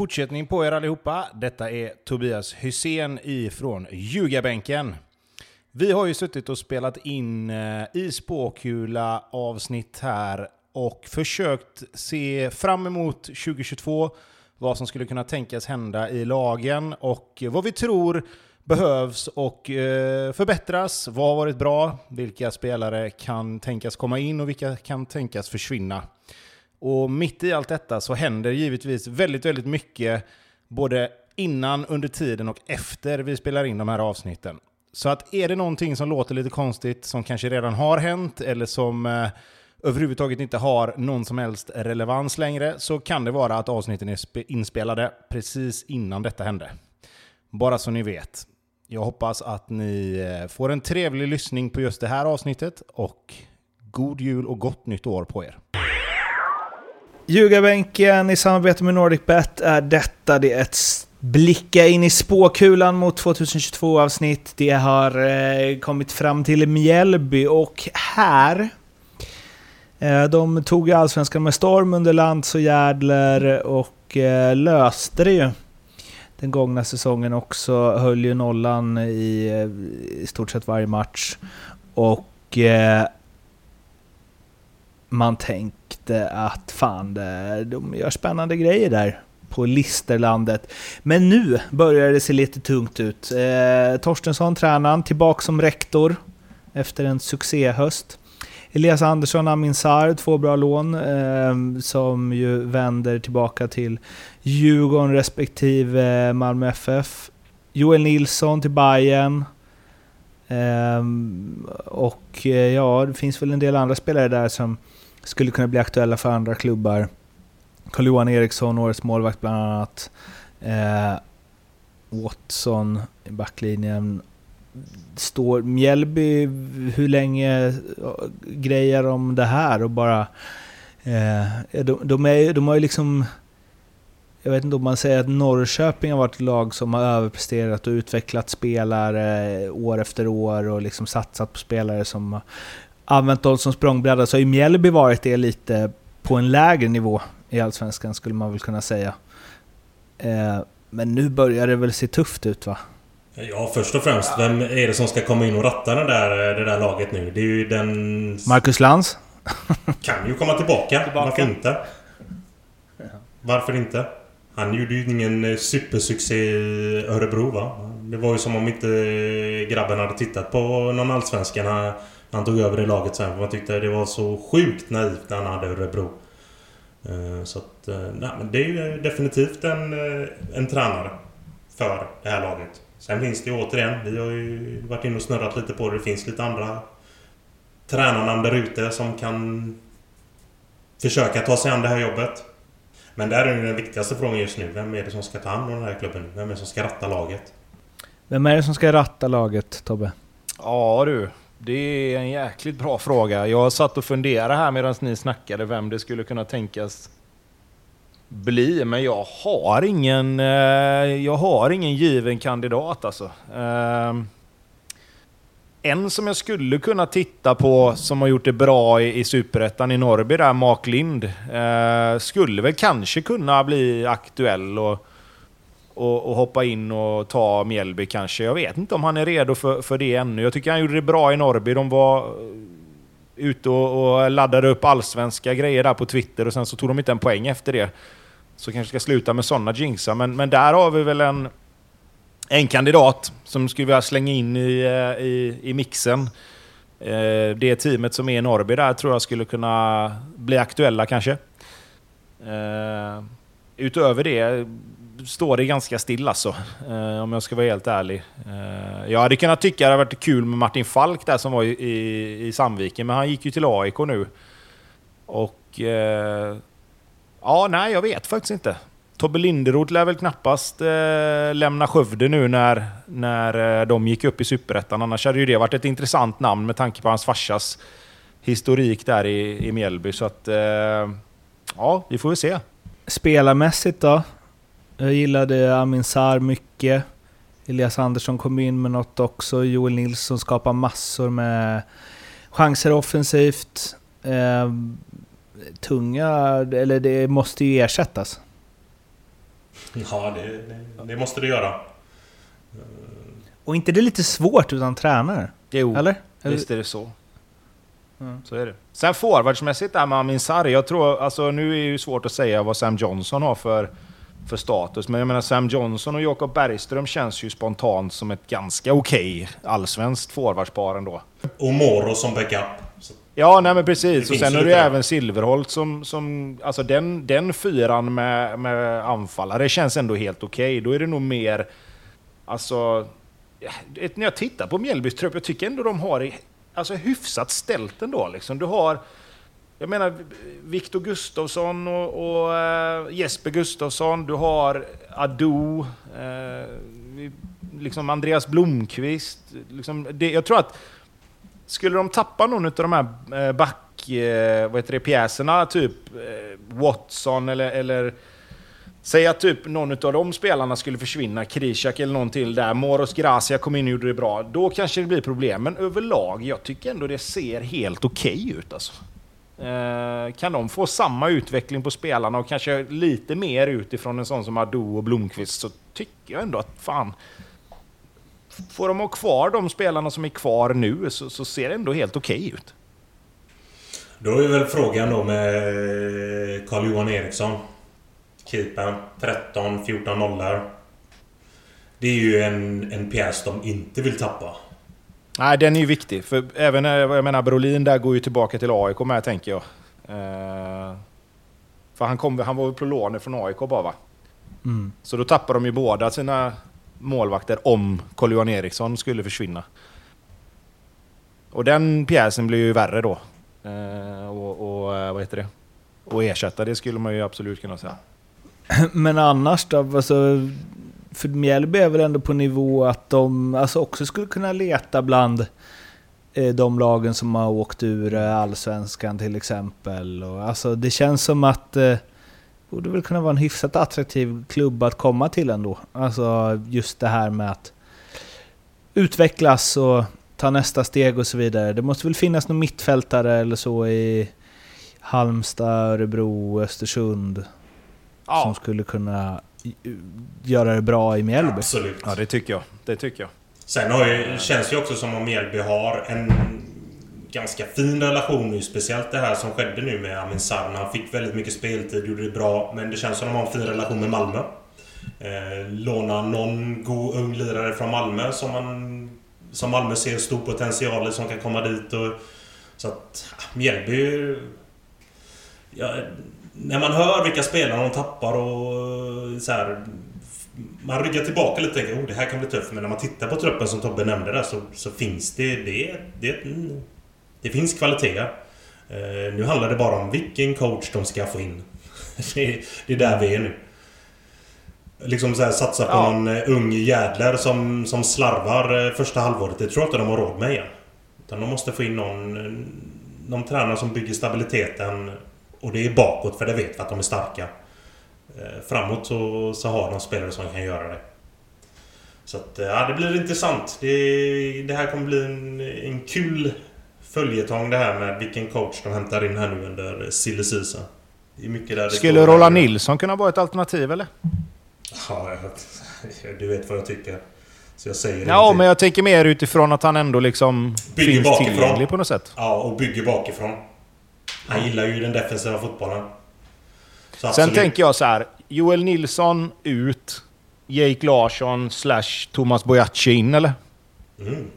fortsättning på er allihopa. Detta är Tobias Hysén ifrån Ljugarbänken. Vi har ju suttit och spelat in eh, i spåkula avsnitt här och försökt se fram emot 2022, vad som skulle kunna tänkas hända i lagen och vad vi tror behövs och eh, förbättras. Vad har varit bra? Vilka spelare kan tänkas komma in och vilka kan tänkas försvinna? Och mitt i allt detta så händer givetvis väldigt, väldigt mycket både innan, under tiden och efter vi spelar in de här avsnitten. Så att är det någonting som låter lite konstigt, som kanske redan har hänt eller som eh, överhuvudtaget inte har någon som helst relevans längre så kan det vara att avsnitten är inspelade precis innan detta hände. Bara så ni vet. Jag hoppas att ni eh, får en trevlig lyssning på just det här avsnittet och god jul och gott nytt år på er. Ljugarbänken i samarbete med NordicBet är detta. Det är ett blicka in i spåkulan mot 2022 avsnitt. Det har eh, kommit fram till Mjällby och här eh, de tog ju allsvenskan med storm under Lantz och Järdler och eh, löste det ju. Den gångna säsongen också, höll ju nollan i, eh, i stort sett varje match. Och eh, man tänkte att fan, de gör spännande grejer där på Listerlandet. Men nu börjar det se lite tungt ut. Eh, Torstensson, tränaren, tillbaka som rektor efter en succéhöst. Elias Andersson, Amin Sar, två bra lån eh, som ju vänder tillbaka till Djurgården respektive Malmö FF. Joel Nilsson till Bayern. Eh, och eh, ja, det finns väl en del andra spelare där som skulle kunna bli aktuella för andra klubbar. Carl-Johan Eriksson, årets målvakt bland annat. Eh, Watson i backlinjen. Står Mjällby, hur länge eh, grejer de det här och bara... Eh, de, de, är, de har ju liksom... Jag vet inte om man säger att Norrköping har varit ett lag som har överpresterat och utvecklat spelare år efter år och liksom satsat på spelare som använt dem som språngbräda. Så har ju Mjällby varit det lite på en lägre nivå i Allsvenskan skulle man väl kunna säga. Eh, men nu börjar det väl se tufft ut va? Ja, först och främst, vem är det som ska komma in och ratta det där, det där laget nu? Det är ju den... Marcus Lantz? kan ju komma tillbaka. tillbaka. Varför inte? Varför inte? Han gjorde ju ingen eh, supersuccé i Örebro va? Det var ju som om inte grabben hade tittat på någon allsvenska när han tog över det laget sen. För man tyckte det var så sjukt naivt när han hade Örebro. Eh, så att, eh, nej, men det är ju definitivt en, eh, en tränare för det här laget. Sen finns det ju återigen, vi har ju varit inne och snurrat lite på det. Det finns lite andra tränarnamn där ute som kan försöka ta sig an det här jobbet. Men där är den viktigaste frågan just nu. Vem är det som ska ta hand om den här klubben? Vem är det som ska ratta laget? Vem är det som ska ratta laget, Tobbe? Ja du, det är en jäkligt bra fråga. Jag satt och funderade här medan ni snackade vem det skulle kunna tänkas bli, men jag har ingen, eh, jag har ingen given kandidat alltså. Ehm, en som jag skulle kunna titta på som har gjort det bra i, i Superettan i Norrby, där, Mark Lind, eh, skulle väl kanske kunna bli aktuell. och och, och, hoppa in och ta Mjällby kanske. Jag vet inte om han är redo för, för det ännu. Jag tycker han gjorde det bra i Norrby. De var eh, ute och, och laddade upp allsvenska grejer där på Twitter och sen så tog de inte en poäng efter det. Så kanske ska sluta med sådana jinxar. Men, men där har vi väl en, en kandidat som skulle vilja slänga in i, eh, i, i mixen. Eh, det teamet som är i Norrby där tror jag skulle kunna bli aktuella kanske. utöver det står det ganska still alltså, eh, om jag ska vara helt ärlig. Eh, jag hade kunnat tycka det hade varit kul med Martin Falk där som var i, i, i Sandviken, men han gick ju till AIK nu. Och... Eh, ja, nej, jag vet faktiskt inte. Tobbe Linderoth lär väl knappast eh, lämna Skövde nu när, när eh, de gick upp i Superettan. Annars hade ju det varit ett intressant namn med tanke på hans farsas historik där i, i Mjällby. Så att... Eh, ja, vi får väl se. Spelarmässigt då? Jag gillade Amin Sar mycket. Elias Andersson kom in med något också. Joel Nilsson skapar massor med chanser offensivt. Eh, tunga, eller det måste ju ersättas. Ja, det, det, det måste det göra. Och inte det är lite svårt utan tränare? Jo, Eller? visst är det så. Mm. Så är det. Sen forwardsmässigt där med Amin Sarri, jag tror, alltså nu är det ju svårt att säga vad Sam Johnson har för, för status, men jag menar Sam Johnson och Jakob Bergström känns ju spontant som ett ganska okej allsvenskt forwardspar ändå. Och Moro som backup. Ja, nej men precis. Och sen är det ju även Silverholt som... som alltså den, den fyran med, med anfallare känns ändå helt okej. Då är det nog mer... Alltså... Ett, när jag tittar på Mjällbys trupp, jag tycker ändå de har alltså, hyfsat ställt ändå. Liksom. Du har... Jag menar Viktor Gustafsson och, och eh, Jesper Gustafsson. Du har Ado. Eh, liksom Andreas Blomqvist. Liksom, det, jag tror att skulle de tappa någon av de här eh, back... Eh, vad heter det? Pjäserna, typ eh, Watson eller... eller Säg att typ någon av de spelarna skulle försvinna, Krishak eller någon till där, Moros Gracia kom in och gjorde det bra. Då kanske det blir problem, men överlag, jag tycker ändå det ser helt okej ut alltså. Eh, kan de få samma utveckling på spelarna och kanske lite mer utifrån en sån som Ado och Blomqvist så tycker jag ändå att fan... Får de ha kvar de spelarna som är kvar nu så, så ser det ändå helt okej ut. Då är väl frågan då med eh, Carl-Johan Eriksson. Keepern. 13-14 nollor. Det är ju en, en pjäs de inte vill tappa. Nej, den är ju viktig. För även, eh, jag menar, Brolin där går ju tillbaka till AIK med, tänker jag. Eh, för han, kom, han var väl på lån från AIK bara, va? Mm. Så då tappar de ju båda sina målvakter om Carl-Johan Eriksson skulle försvinna. Och den pjäsen blir ju värre då. Eh, och, och eh, vad heter det? Och ersätta det skulle man ju absolut kunna säga. Men annars då? Alltså, för Mjällby är väl ändå på nivå att de alltså också skulle kunna leta bland eh, de lagen som har åkt ur eh, Allsvenskan till exempel. Och, alltså, det känns som att eh, borde väl kunna vara en hyfsat attraktiv klubb att komma till ändå. Alltså just det här med att utvecklas och ta nästa steg och så vidare. Det måste väl finnas någon mittfältare eller så i Halmstad, Örebro, Östersund som skulle kunna göra det bra i Mjällby. Absolut. Ja, det tycker jag. Det tycker jag. Sen har ju, känns det ju också som om Mjällby har en ganska fin relation nu. Speciellt det här som skedde nu med Amin Sarr. Han fick väldigt mycket speltid, gjorde det bra. Men det känns som att de har en fin relation med Malmö. Eh, låna någon god ung lirare från Malmö som, man, som Malmö ser stor potential i som kan komma dit. Och, så att ah, Mjällby... Ja, när man hör vilka spelare de tappar och så här, man ryggar tillbaka lite och tänker oh, det här kan bli tufft. Men när man tittar på truppen som Tobbe nämnde där så, så finns det... Det, det, det finns kvalitet. Eh, nu handlar det bara om vilken coach de ska få in. det, är- det är där vi är nu. Liksom så här, satsa på Ja. någon eh, ung jädler som, som slarvar eh, första halvåret. Det tror jag inte de har råd med igen. Utan de måste få in någon, eh, någon tränare som bygger stabiliteten. Och det är bakåt för det vet vi att de är starka. Eh, Framåt så, så har de spelare som kan göra det. Så att, eh, ja, det blir intressant. Det, det här kommer bli en, en kul följetong det här med vilken coach de hämtar in här nu under silly season. Det är mycket där det Skulle Roland Nilsson kunna vara ett alternativ, eller? Ja, jag, du vet vad jag tycker. Så jag säger Ja, inte. men jag tänker mer utifrån att han ändå liksom Bygger finns bakifrån. tillgänglig på något sätt. Ja, och bygger bakifrån. Han gillar ju den defensiva fotbollen. Så Sen absolut. tänker jag så här. Joel Nilsson ut. Jake Larsson slash Thomas Bojaci in, eller? Mm.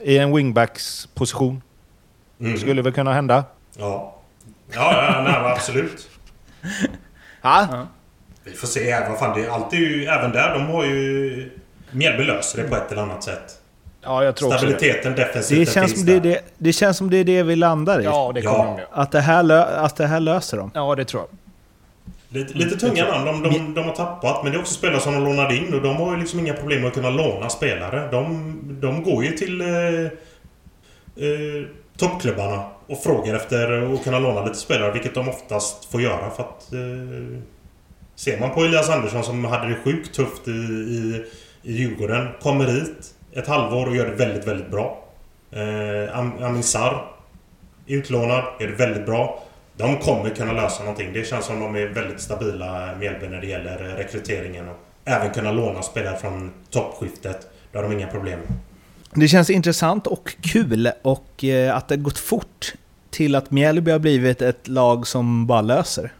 I en wingbacks position. Mm. Skulle väl kunna hända. Ja. Ja, ja nej, men absolut. Ja. Vi får se. Vad fan, det är alltid ju... Även där, de har ju... Mjällby löser det på ett eller annat sätt. Ja, jag tror också det. Stabiliteten defensivt Det känns, som det, är det, det känns som det är det vi landar i. Ja, det Ja. kommer de göra. Att, det här lö, att det här löser de. Ja, det tror jag. Lite, lite tunga namn de, de, de har tappat. Men det är också spelare som de lånade in. Och de har ju liksom inga problem med att kunna låna spelare. De, de går ju till... Eh, eh, toppklubbarna och frågar efter att kunna låna lite spelare. Vilket de oftast får göra för att... Eh, ser man på Elias Andersson som hade det sjukt tufft i, i, i Djurgården. Kommer hit ett halvår och gör det väldigt, väldigt bra. Eh, Am- Amin Sarr utlånad, gör det väldigt bra. De kommer kunna lösa någonting. Det känns som de är väldigt stabila, Mjällby, när det gäller rekryteringen. Och även kunna låna spelare från toppskiftet. Det har de inga problem med. Det känns intressant och kul och eh, att det gått fort till att Mjällby har blivit ett lag som bara löser.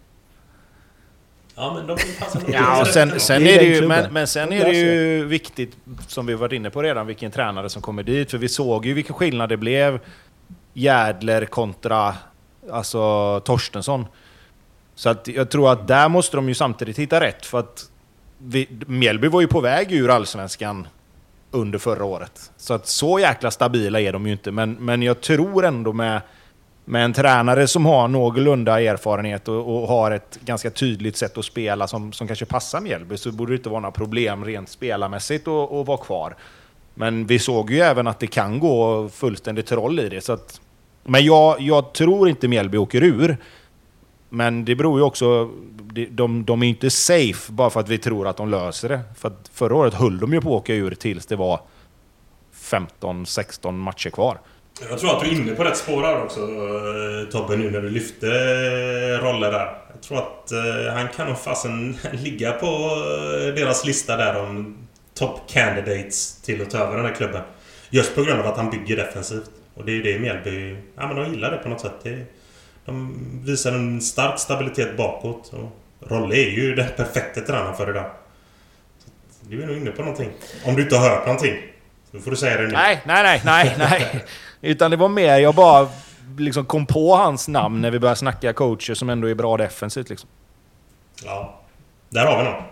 Ja, men de passar nog Ja, och sen, sen är det ju, men, men sen är det ju viktigt, som vi varit inne på redan, vilken tränare som kommer dit. För vi såg ju vilken skillnad det blev. Jädler kontra alltså, Torstensson. Så att jag tror att där måste de ju samtidigt hitta rätt. För att vi, Mjällby var ju på väg ur Allsvenskan under förra året. Så att så jäkla stabila är de ju inte. Men, men jag tror ändå med, med en tränare som har någorlunda erfarenhet och, och har ett ganska tydligt sätt att spela som, som kanske passar Mjällby så borde det inte vara några problem rent spelarmässigt att, att vara kvar. Men vi såg ju även att det kan gå fullständigt troll i det. Så att, men jag, jag tror inte Mjällby åker ur. Men det beror ju också... de- De, de är inte safe bara för att vi tror att de löser det. För att förra året höll de ju på att åka ur tills det var 15-16 matcher kvar. Jag tror att du är inne på rätt spår här också eh, Tobbe nu när du lyfte eh, roller där. Jag tror att eh, han kan nog fasen ligga på deras lista där om top candidates till att ta över den här klubben. Just på grund av att han bygger defensivt. Och det är ju det Mjällby... Ja men de gillar det på något sätt. De visar en stark stabilitet bakåt. Och Rolle är ju den perfekta tränaren för det där. Så Du är nog inne på någonting. Om du inte har hört någonting. Så får du säga det nu. Nej, nej, nej, nej, nej. Utan det var mer, jag bara liksom kom på hans namn när vi började snacka coacher som ändå är bra defensivt. Liksom. Ja. Där har vi någon.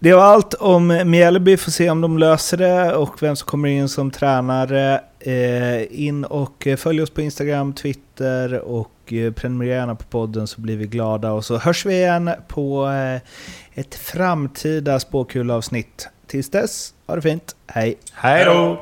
Det var allt om Mjällby, får se om de löser det och vem som kommer in som tränare. Eh, in och eh, följ oss på Instagram, Twitter och eh, prenumerera gärna på podden så blir vi glada. Och så hörs vi igen på ett framtida spåkulavsnitt. Tills dess, ha det fint. Hej! Hej då!